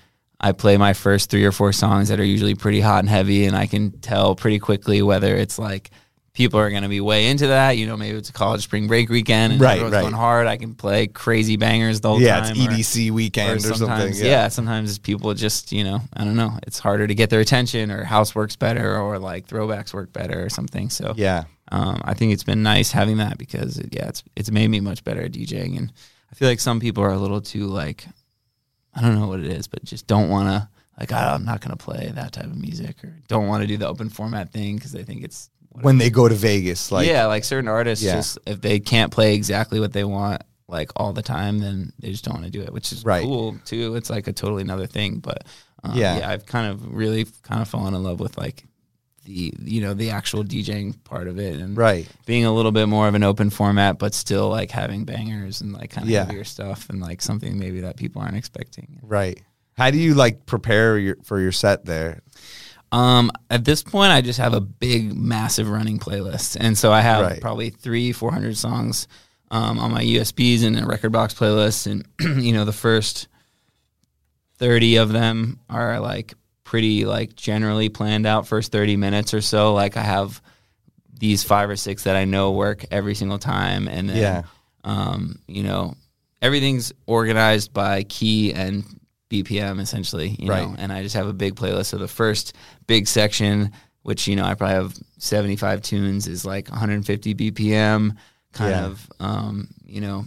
I play my first three or four songs that are usually pretty hot and heavy, and I can tell pretty quickly whether it's like people are going to be way into that. You know, maybe it's a college spring break weekend and Right, everyone's right. going hard. I can play crazy bangers the whole yeah, time. Yeah, it's or- EDC weekend or, something. Yeah. yeah. sometimes people just, you know, I don't know. It's harder to get their attention, or house works better, or like throwbacks work better, or something. So Yeah. um, I think it's been nice having that because it, yeah, it's it's made me much better at DJing, and I feel like some people are a little too like, I don't know what it is, but just don't want to like "Oh, I'm not going to play that type of music, or don't want to do the open format thing because they think it's When they go to Vegas, like yeah, like certain artists Yeah. just if they can't play exactly what they want like all the time, then they just don't want to do it, which is Right. cool too. It's like a totally another thing, but um, Yeah. yeah, I've kind of really kind of fallen in love with like the you know the actual DJing part of it and right. being a little bit more of an open format, but still like having bangers and like kind of Yeah. heavier stuff and like something maybe that people aren't expecting. Right. How do you like prepare your for your set there? Um, at this point, I just have a big, massive running playlist, and so I have Right. probably three, four hundred songs um, on my USBs and a rekordbox playlist, and [CLEARS THROAT] you know the first thirty of them are like pretty like generally planned out first 30 minutes or so like i have these five or six that i know work every single time and then Yeah. um, you know everything's organized by key and bpm essentially you Right. know and i just have a big playlist so the first big section which you know i probably have 75 tunes is like 150 bpm kind Yeah. of um, you know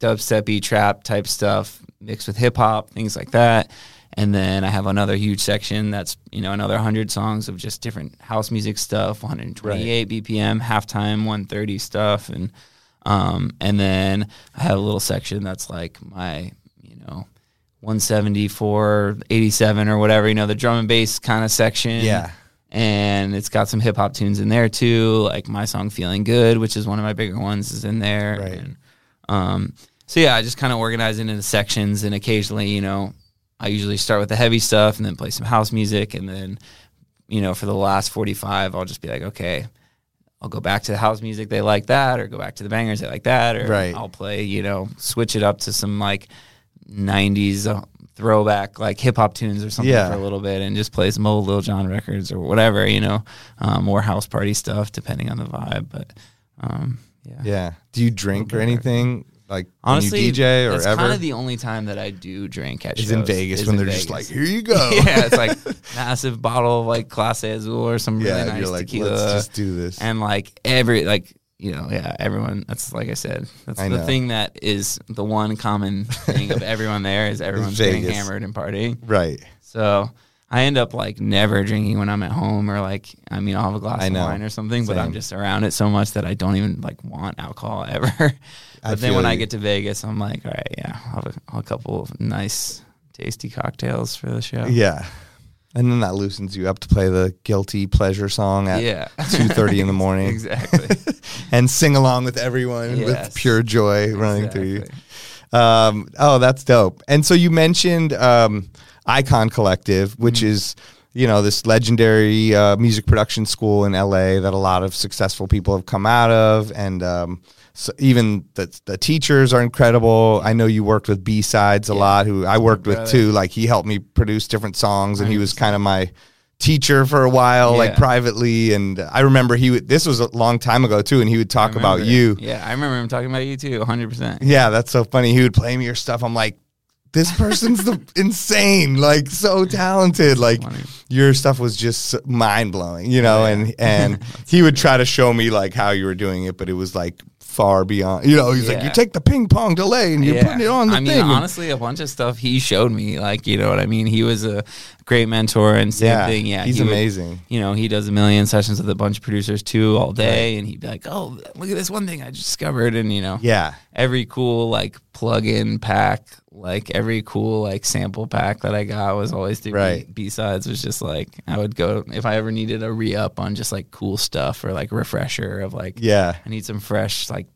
dubstepy trap type stuff mixed with hip hop, things like that. And then I have another huge section that's you know another 100 songs of just different house music stuff, 128 BPM, halftime 130 stuff, and um, and then I have a little section that's like my you know 174, 87 or whatever, you know the drum and bass kind of section. Yeah. And it's got some hip hop tunes in there too, like my song "Feeling Good," which is one of my bigger ones, is in there. Right. And, um, so yeah, I just kind of organize it into sections, and occasionally, you know, I usually start with the heavy stuff and then play some house music, and then, you know, for the last forty-five, I'll just be like, okay, I'll go back to the house music they like that, or go back to the bangers they like that, or Right. I'll play, you know, switch it up to some like '90s uh, throwback like hip hop tunes or something Yeah. for a little bit, and just play some old Lil Jon records or whatever, you know, um, more house party stuff depending on the vibe, but. Um, yeah. Yeah. Do you drink or anything like Honestly, DJ or ever? kind of the only time that I do drink at is in Vegas is when in they're just like, here you [LAUGHS] go. yeah, it's like [LAUGHS] massive bottle of like Clase Azul or some really nice like, tequila, let's just do this. and like every like you know yeah everyone. That's like I said. That's I the know. thing that is the one common thing of [LAUGHS] everyone there is everyone's getting hammered and partying. right. So. I end up like never drinking when I'm at home, or like I mean, I'll have a glass I of know. wine or something, but I'm just around it so much that I don't even like want alcohol [LAUGHS] ever. I But then feel when I get to Vegas, I'm like, all right, yeah, I'll have a, I'll have a couple of nice, tasty cocktails for the show. Yeah. And then that loosens you up to play the guilty pleasure song at yeah, [LAUGHS] two thirty in the morning exactly. [LAUGHS] and sing along with everyone with pure joy running through you. Um, oh, that's dope. And so you mentioned um, Icon Collective, which Mm-hmm. is you know this legendary uh, music production school in LA that a lot of successful people have come out of, and um, so even the the teachers are incredible. I know you worked with B sides a lot, who I worked with too. Like he helped me produce different songs, and he was kind of my teacher for a while, like privately. And I remember he would. This was a long time ago too, and he would talk about you. Yeah, I remember him talking about you too, 100. percent Yeah, that's so funny. He would play me your stuff. I'm like, this person's the [LAUGHS] insane, like so talented. Like your stuff was just mind blowing, you know. And and [LAUGHS] he would try to show me like how you were doing it, but it was like far beyond. You know, he's like, you take the ping pong delay and you're putting it on the I mean, thing. honestly, a bunch of stuff he showed me, like you know what I mean. He was a great mentor and same Yeah, thing. Yeah, he's he would- amazing. you know, he does a million sessions with a bunch of producers too all day, and he'd be like, "Oh, look at this one thing I just discovered," and you know, Yeah. every cool like plug-in pack, like every cool like sample pack that I got was always the Right. B sides. Was just like I would go if I ever needed a re up on just like cool stuff or like refresher of like Yeah. I need some fresh like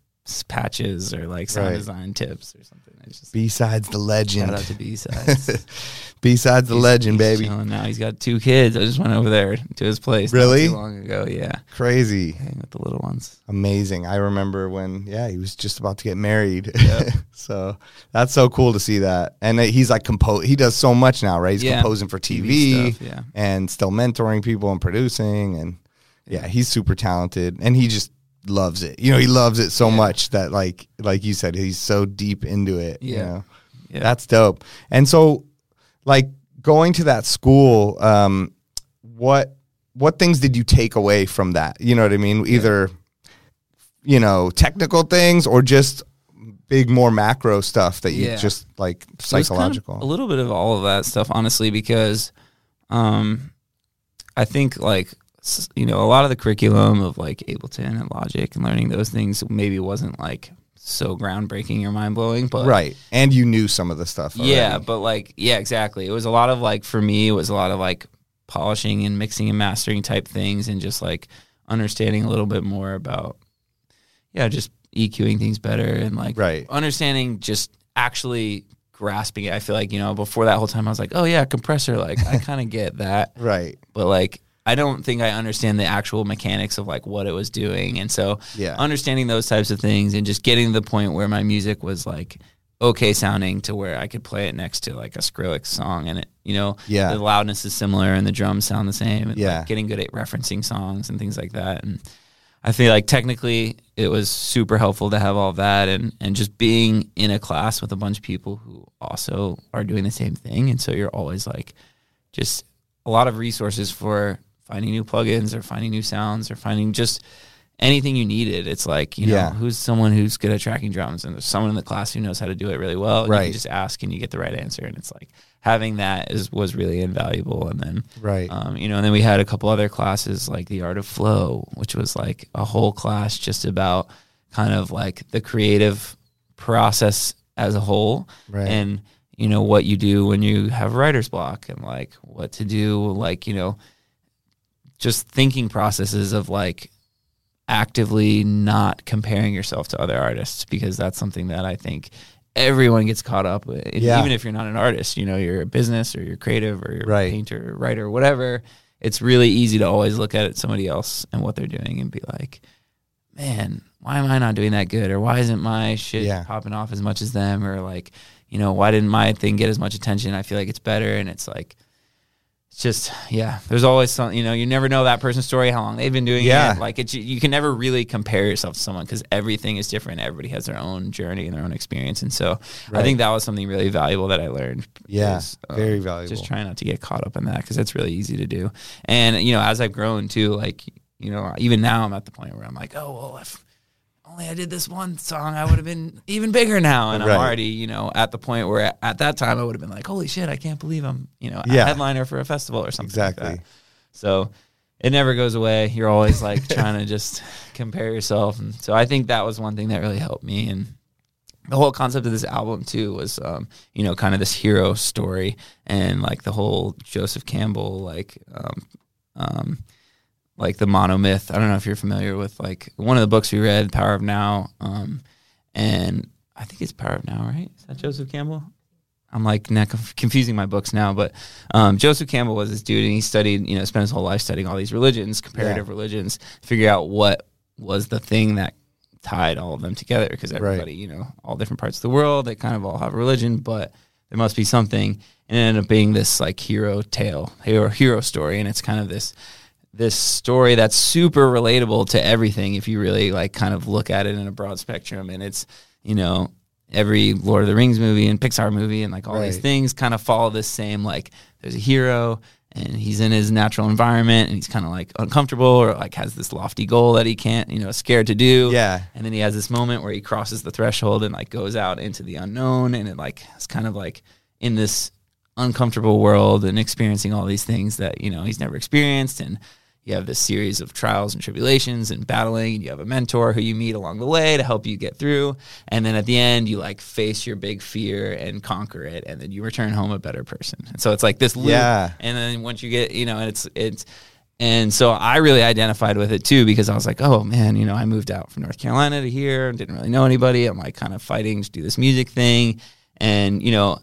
patches or like sound Right. design tips or something. I just B-sides the legend. shout out to B sides. [LAUGHS] B-sides the legend, baby. Now he's got two kids. I just went over there to his place. not Really? too long ago. Yeah, Crazy. hang with the little ones. Amazing. I remember when, yeah, he was just about to get married. [LAUGHS] so that's so cool to see that. And uh, he's like compose. He does so much now, right? He's Yeah. composing for TV, stuff, yeah. and still mentoring people and producing. And yeah, he's super talented, and he just loves it. You know, he loves it so Yeah. much that like like you said, he's so deep into it. You know? Yeah. That's dope. And so, like going to that school, um, what what things did you take away from that? You know what I mean? Either you know technical things or just big more macro stuff that you Yeah. just like was kind of psychological. a little bit of all of that stuff, honestly, because um, I think like you know a lot of the curriculum of like Ableton and Logic and learning those things maybe wasn't like so groundbreaking or mind blowing, but right. And you knew some of the stuff. Yeah, but like, yeah, exactly. It was a lot of like, for me, it was a lot of like polishing and mixing and mastering type things and just like understanding a little bit more about, yeah, just EQing things better and like Right. understanding just actually grasping it. I feel like, you know, before that whole time, I was like, oh, yeah, compressor. Like, I [LAUGHS] kind of get that. Right. But like, I don't think I understand the actual mechanics of like what it was doing. And so Yeah. understanding those types of things and just getting to the point where my music was like okay sounding to where I could play it next to like a Skrillex song and it, you know, Yeah. the loudness is similar and the drums sound the same. And Yeah. like getting good at referencing songs and things like that. And I feel like technically it was super helpful to have all that and, and just being in a class with a bunch of people who also are doing the same thing. And so you're always like just a lot of resources for finding new plugins or finding new sounds or finding just anything you needed. It's like, you know, Yeah. who's someone who's good at tracking drums and there's someone in the class who knows how to do it really well. You Right. can just ask and you get the right answer. And it's like having that is was really invaluable. And then Right. um, you know, and then we had a couple other classes like the art of flow, which was like a whole class just about kind of like the creative process as a whole Right. and you know what you do when you have writer's block and like what to do like you know just thinking processes of like actively not comparing yourself to other artists because that's something that I think everyone gets caught up with. Yeah. Even if you're not an artist, you know, you're a business or you're creative or you're Right. a painter, or writer, or whatever. It's really easy to always look at somebody else and what they're doing and be like, man, why am I not doing that good? Or why isn't my shit Yeah. popping off as much as them? Or like, you know, why didn't my thing get as much attention? I feel like it's better. And it's like, it's just, yeah, there's always something, you know, you never know that person's story, how long they've been doing it. Yeah. it. Like, it's, you can never really compare yourself to someone because everything is different. Everybody has their own journey and their own experience. And so I think that was something really valuable that I learned. Yeah, is, um, very valuable. Just trying not to get caught up in that because it's really easy to do. And, you know, as I've grown too, like, you know, even now I'm at the point where I'm like, oh, well, if only I did this one song, I would have been even bigger now. And Right. I'm already, you know, at the point where at, at that time I would have been like, holy shit, I can't believe I'm, you know, a headliner for a festival or something. like Exactly. that. So it never goes away. You're always like [LAUGHS] trying to just compare yourself. And so I think that was one thing that really helped me. And the whole concept of this album too was, um, you know, kind of this hero story and like the whole Joseph Campbell, like, um, um, like the monomyth. I don't know if you're familiar with like one of the books we read, Power of Now, um, and I think it's Power of Now, right? Is that Joseph Campbell? I'm like conf- confusing my books now, but um, Joseph Campbell was this dude, and he studied, you know, spent his whole life studying all these religions, comparative religions, figure out what was the thing that tied all of them together, because everybody, you know, all different parts of the world, they kind of all have a religion, but there must be something, and it ended up being this like hero tale, hero hero story, and it's kind of this this story that's super relatable to everything if you really like kind of look at it in a broad spectrum. And it's you know every lord of the rings movie and pixar movie and like all these things kind of follow this same like there's a hero and he's in his natural environment and he's kind of like uncomfortable or like has this lofty goal that he can't you know scared to do. Yeah. and then he has this moment where he crosses the threshold and like goes out into the unknown and it like it's kind of like in this uncomfortable world and experiencing all these things that you know he's never experienced and you have this series of trials and tribulations and battling and you have a mentor who you meet along the way to help you get through and then at the end you like face your big fear and conquer it and then you return home a better person and so it's like this loop Yeah. and then once you get you know and it's it's and so I really identified with it too because I was like, oh man, you know, I moved out from North Carolina to here, and didn't really know anybody. I'm like kind of fighting to do this music thing and, you know,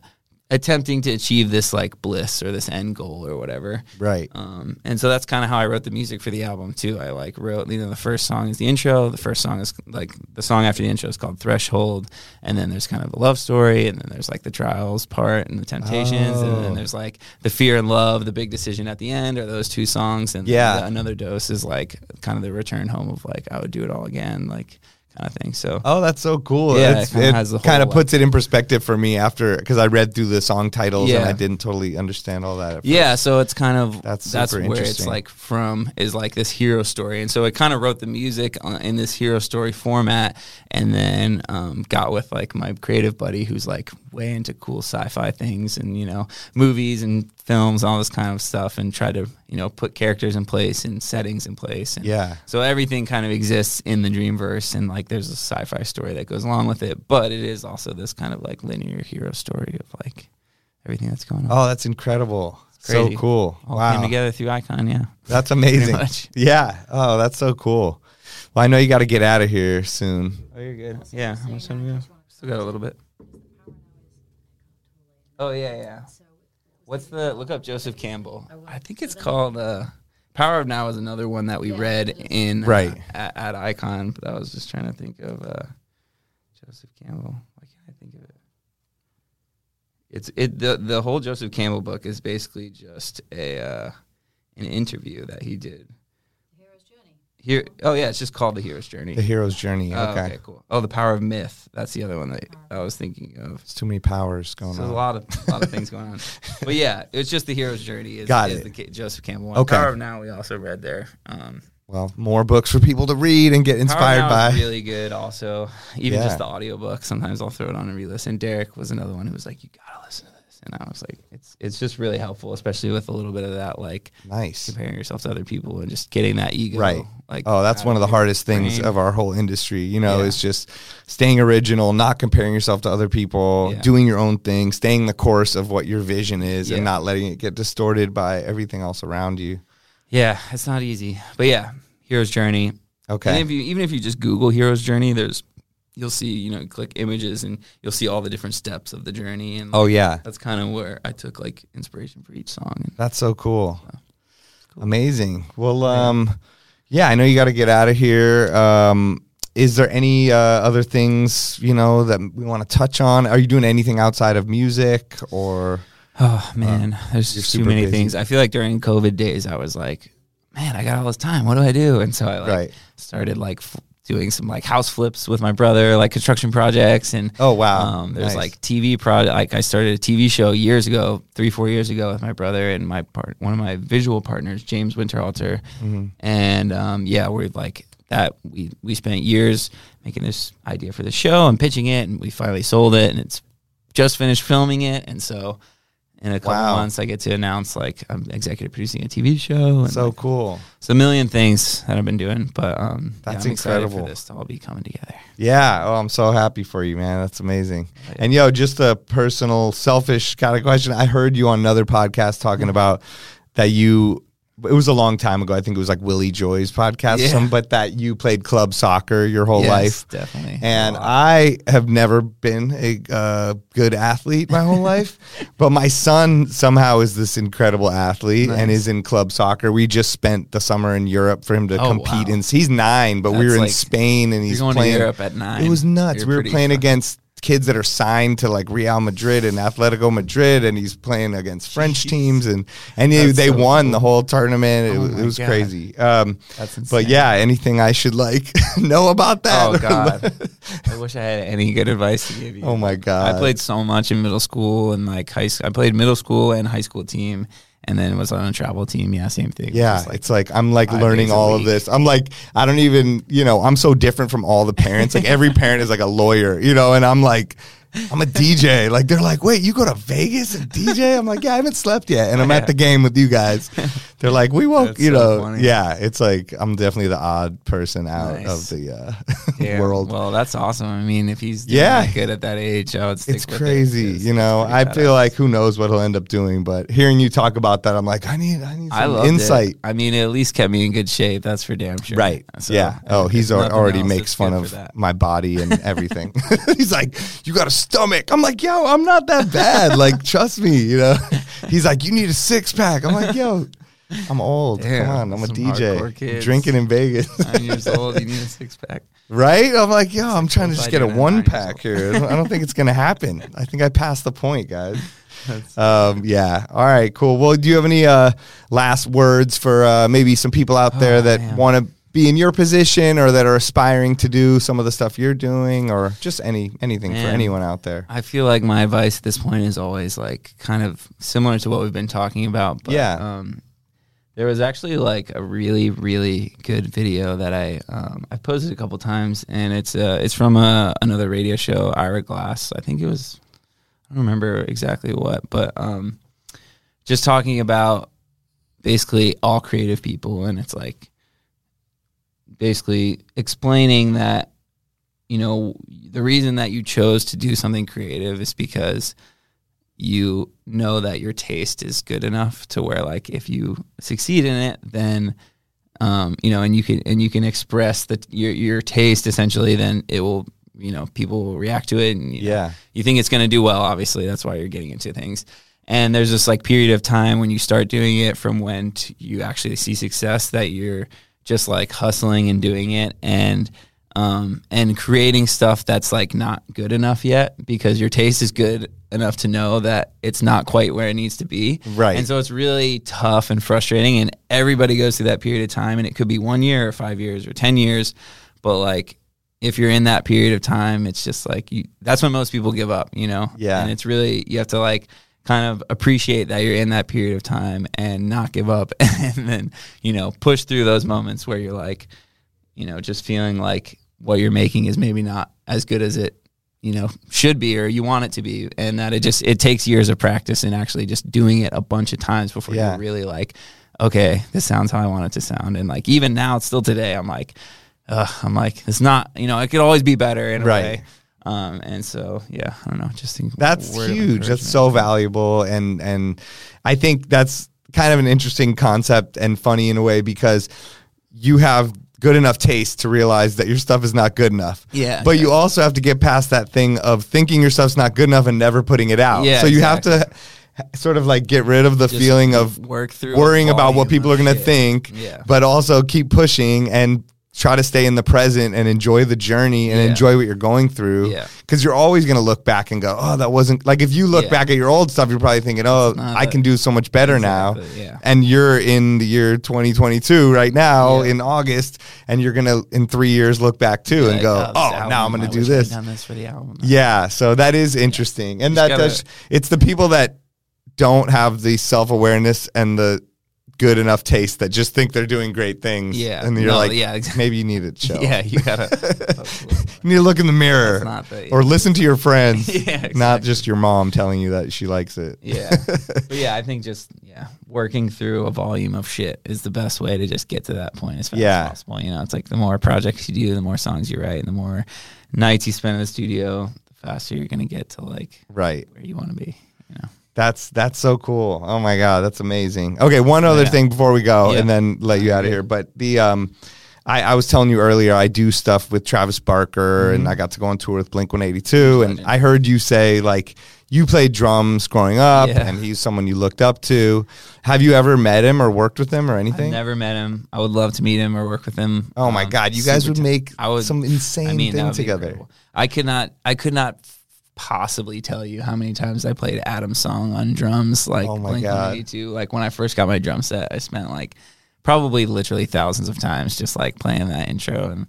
attempting to achieve this like bliss or this end goal or whatever. Right. Um, and so that's kind of how I wrote the music for the album too. I like wrote, you know, the first song is the intro. The first song is like the song after the intro is called Threshold, and then there's kind of the love story, and then there's like the trials part and the temptations, and Oh. then there's like the fear and love, the big decision at the end, are those two songs, and Yeah. the- another dose is like kind of the return home of like I would do it all again, like kind of thing. So Oh, that's so cool. Yeah, It's- it kinda it has the kind of puts it in perspective for me after because I read through the song titles and I didn't totally understand all that. At Yeah, first. so it's kind of That's that's, where it's like from is like this hero story, and so I kind of wrote the music in this hero story format, and then um, got with like my creative buddy who's like way into cool sci-fi things and you know movies and films, all this kind of stuff, and try to you know put characters in place and settings in place. And Yeah. so everything kind of exists in the Dreamverse, and like there's a sci-fi story that goes along with it, but it is also this kind of like linear hero story of like everything that's going on. Oh, that's incredible. So cool. All wow. came together through Icon, yeah. That's [LAUGHS] amazing. much. Yeah. Oh, that's so cool. Well, I know you got to get out of here soon. Oh, you're good. Yeah, how much time do we have? Still got a little bit. Oh yeah, yeah. What's the look up Joseph Campbell? I think it's called uh, Power of Now is another one that we read in uh, Right. at, at Icon. But I was just trying to think of uh, Joseph Campbell. Why can't I think of it? It's it the the whole Joseph Campbell book is basically just a uh, an interview that he did. Here, oh yeah, it's just called the Hero's Journey. The hero's journey. Oh, Okay. okay, cool. Oh, the power of myth. That's the other one that I was thinking of. It's too many powers going on. So there's on. a lot of a lot of things going on. [LAUGHS] But yeah, it's just the hero's journey. Is, Got is it. the Joseph Campbell one. Okay. Power of Now we also read there. Um, Well, more books for people to read and get Power inspired of Now by. is really good. Also, even Yeah. just the audiobook. Sometimes I'll throw it on and re-listen. Derek was another one who was like, "You gotta listen to this," and I was like, "It's it's just really helpful, especially with a little bit of that like nice. comparing yourself to other people and just getting that ego." Right. Like, Oh, that's one of the hardest things of our whole industry. You know, Yeah. is just staying original, not comparing yourself to other people, Yeah. doing your own thing, staying the course of what your vision is, Yeah. and not letting it get distorted by everything else around you. Yeah, it's not easy, but yeah, hero's journey. Okay. And if you even if you just Google hero's journey, there's you'll see you know click images and you'll see all the different steps of the journey and oh yeah, that's kind of where I took like inspiration for each song. And that's so cool. Amazing. Well, um, yeah, I know you got to get out of here. Um, is there any uh, other things you know that we want to touch on? Are you doing anything outside of music or? oh man, there's just too many busy. things. I feel like during COVID days, I was like, man, I got all this time. What do I do? And so I like Right. started like. F- Doing some like house flips with my brother, like construction projects, and Oh, wow. um, there's Nice. like TV project. Like I started a TV show years ago, three four years ago, with my brother and my part, one of my visual partners, James Winterhalter, Mm-hmm. and um, yeah, we're like that. We we spent years making this idea for the show and pitching it, and we finally sold it, and it's just finished filming it, and so in a couple Wow. months, I get to announce like I'm executive producing a TV show, and So like, cool. it's a million things that I've been doing, but um, yeah, That's excited incredible. for this to all be coming together. Yeah. Oh, I'm so happy for you, man. That's amazing. And yo, just a personal, selfish kind of question. I heard you on another podcast talking about that you. It was a long time ago. I think it was like Willie Joy's podcast, Yeah. something, but that you played club soccer your whole Yes, life. definitely. And lot. I have never been a uh, good athlete my whole life, [LAUGHS] but my son somehow is this incredible athlete and is in club soccer. We just spent the summer in Europe for him to Oh, compete. wow. And he's nine, but we That's were in like- Spain and he's going playing. to Europe at nine. It was nuts. You're we were playing fun. against kids that are signed to like Real Madrid and Atletico Madrid, and he's playing against French Jeez. teams, and and he, they so won cool. the whole tournament. It, Oh was- it was God. crazy. Um, but yeah, anything I should like [LAUGHS] know about that? Oh [LAUGHS] God, I wish I had any good advice to give you. Oh, my God. I played so much in middle school and like high. school. I played middle school and high school team, and then was on a travel team. Yeah, same thing. Yeah, like, it's like I'm like learning all of this. I'm like I don't even, you know, I'm so different from all the parents. Like every [LAUGHS] parent is like a lawyer, you know, and I'm like I'm a DJ. Like they're like, wait, you go to Vegas and DJ? I'm like, yeah, I haven't slept yet, and I'm Yeah. at the game with you guys. They're like, we won't, That's you so know, funny. yeah. It's like I'm definitely the odd person out Nice. of the uh, [LAUGHS] Yeah, world. Well, that's awesome. I mean, if he's Yeah. good at that age, I would stick it's with it, you know. I feel like who knows what he'll end up doing, but hearing you talk about that, I'm like, I need, I need some insight. I mean, it at least kept me in good shape. That's for damn sure. Right. So, yeah. Oh, he's already makes fun of my body and everything. [LAUGHS] he's like, "You got a stomach." I'm like, "Yo, I'm not that bad. like, trust me." You know. [LAUGHS] He's like, "You need a six pack." I'm like, "Yo, I'm old. Damn, Come on, I'm a DJ drinking in Vegas." Nine years old, you need a [LAUGHS] six pack. right? I'm like, "Yo, I'm trying to just get a do that at one pack here. I don't, think it's gonna happen. I think I passed the point, guys." [LAUGHS] Um, yeah. All right. Cool. Well, do you have any uh, last words for uh, maybe some people out there Oh, that want to be in your position or that are aspiring to do some of the stuff you're doing, or just any anything for anyone out there? I feel like my advice at this point is always like kind of similar to what we've been talking about. But, Yeah. Um, there was actually like a really really good video that I um, I posted a couple times, and it's uh, it's from uh, another radio show, Ira Glass. I think it was I don't remember exactly what, but um, just talking about basically all creative people, and it's like basically explaining that you know the reason that you chose to do something creative is because you know that your taste is good enough to where like if you succeed in it then um, you know and you can and you can express that your your taste essentially then it will you know people will react to it and you know, Yeah. you think it's going to do well obviously that's why you're getting into things and there's this like period of time when you start doing it from when t- you actually see success that you're just like hustling and doing it and um, and creating stuff that's like not good enough yet because your taste is good enough to know that it's not quite where it needs to be. Right. And so it's really tough and frustrating. And everybody goes through that period of time. And it could be one year or five years or 10 years. But like, if you're in that period of time, it's just like you, that's when most people give up, you know? Yeah. And it's really, you have to like, kind of appreciate that you're in that period of time and not give up [LAUGHS] and then you know push through those moments where you're like you know just feeling like what you're making is maybe not as good as it you know should be or you want it to be and that it just it takes years of practice and actually just doing it a bunch of times before Yeah. you're really like okay this sounds how i want it to sound and like even now it's still today i'm like Ugh, i'm like it's not you know it could always be better in a Right. way um and so yeah i don't know just think That's huge. That's so valuable, and and I think that's kind of an interesting concept and funny in a way because you have good enough taste to realize that your stuff is not good enough. Yeah, But you also have to get past that thing of thinking your stuff's not good enough and never putting it out. Yeah, so you have to sort of like get rid of the Just feeling of work through worrying about what people are going to think, Yeah. but also keep pushing and try to stay in the present and enjoy the journey and Yeah. enjoy what you're going through. Yeah. Because you're always going to look back and go, oh, that wasn't like if you look Yeah. back at your old stuff, you're probably thinking, oh, I a- can do so much better now. Yeah. And you're in the year 2022 right now in August, and you're going to, in three years, look back too and go, oh, album, now I'm going to do this. Done this for the album. Yeah, so that is interesting, and that gotta- does. It's the people that don't have the self awareness and the good enough taste that just think they're doing great things. Yeah. and you're No, like, yeah, exactly. maybe you need to [LAUGHS] chill. Yeah, you gotta. [LAUGHS] you need to look in the mirror the- or listen to your friends, [LAUGHS] Yeah, not just your mom telling you that she likes it. yeah, but yeah, I think just yeah, working through a volume of shit is the best way to just get to that point as fast Yeah. as possible. You know, it's like the more projects you do, the more songs you write, and the more nights you spend in the studio, the faster you're gonna get to like right. where you want to be. You know. That's that's so cool. Oh my god, that's amazing. Okay, one other Yeah. thing before we go, Yeah. and then let you out of here. But the um, I, I was telling you earlier, I do stuff with Travis Barker, and I got to go on tour with Blink One Eighty Two, and I heard you say like you played drums growing up, Yeah. and he's someone you looked up to. Have you ever met him or worked with him or anything? I've never met him. I would love to meet him or work with him. Oh my Um, God, you guys would make I would, some insane I mean, thing together. incredible. I could not. I could not possibly tell you how many times I played Adam's song on drums. Like Oh my God. 182. Like when I first got my drum set, I spent like probably literally thousands of times just like playing that intro and.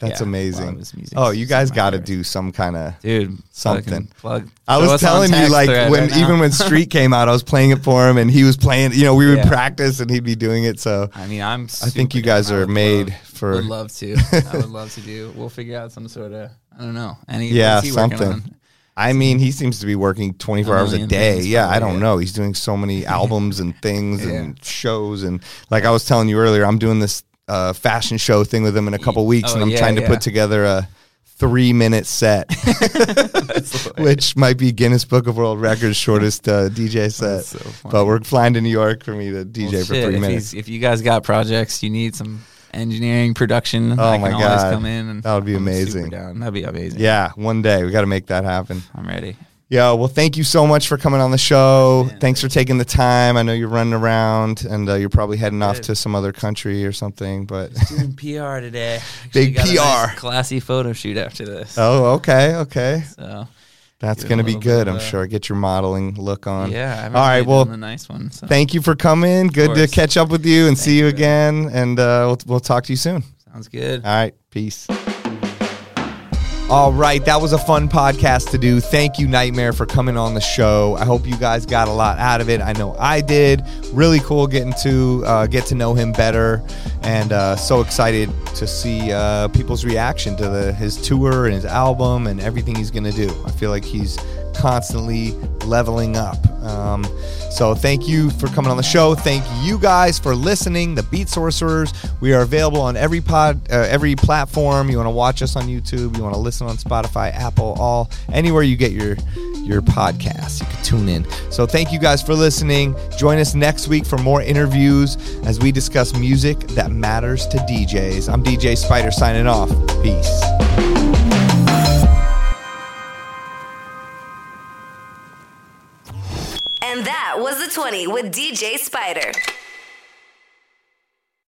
That's yeah, a lot of amazing. Oh, you guys got to do some kind of Dude, something. Plug. I was telling you, like when right even when Street came out, I was playing it for him, and he was playing. You know, we would Yeah. practice, and he'd be doing it. So I mean, I'm. I think you guys are made love- for- Would love to. I would love to do. We'll figure out some sort of. I don't know. Any. [LAUGHS] Yeah, something. I mean, he seems to be working 24 A hours a day. Yeah, I don't yeah. know. He's doing so many [LAUGHS] albums and things and shows. And like I was telling you earlier, I'm doing this uh, fashion show thing with him in a couple weeks, Oh, and I'm yeah, trying to yeah. put together a three minute set, [LAUGHS] [LAUGHS] which might be Guinness Book of World Records shortest uh, DJ set. So but we're flying to New York for me to DJ Well, for shit, three minutes. he's- If you guys got projects, you need some engineering, production. Oh I my can God. come in and That would be I'm amazing. down. That'd be amazing. Yeah, one day we got to make that happen. I'm ready. Yeah, well, thank you so much for coming on the show. Man, Thanks for taking the time. I know you're running around and uh, you're probably heading off to some other country or something, but Doing PR today. [LAUGHS] Big got a nice PR. classy photo shoot after this. oh, okay, okay. So That's going to be good, I'm sure. Get your modeling look on. yeah, All right, well, the nice one. So. thank you for coming. Good to catch up with you and see you you. again, and uh, we'll, we'll talk to you soon. Sounds good. All right, peace. All right, that was a fun podcast to do. Thank you, NGHTMRE, for coming on the show. I hope you guys got a lot out of it. I know I did. Really cool getting to uh, get to know him better, and uh, so excited to see uh, people's reaction to the, his tour and his album and everything he's going to do. I feel like he's constantly leveling up. Um, so thank you for coming on the show. Thank you guys for listening. The Beat Sorcerers. We are available on every pod, uh, every platform. You want to watch us on YouTube. You want to listen on Spotify, Apple, all anywhere you get your your podcast. You can tune in. So thank you guys for listening. Join us next week for more interviews as we discuss music that matters to DJs. I'm DJ Spider signing off. Peace. Was the 20 with DJ Spider.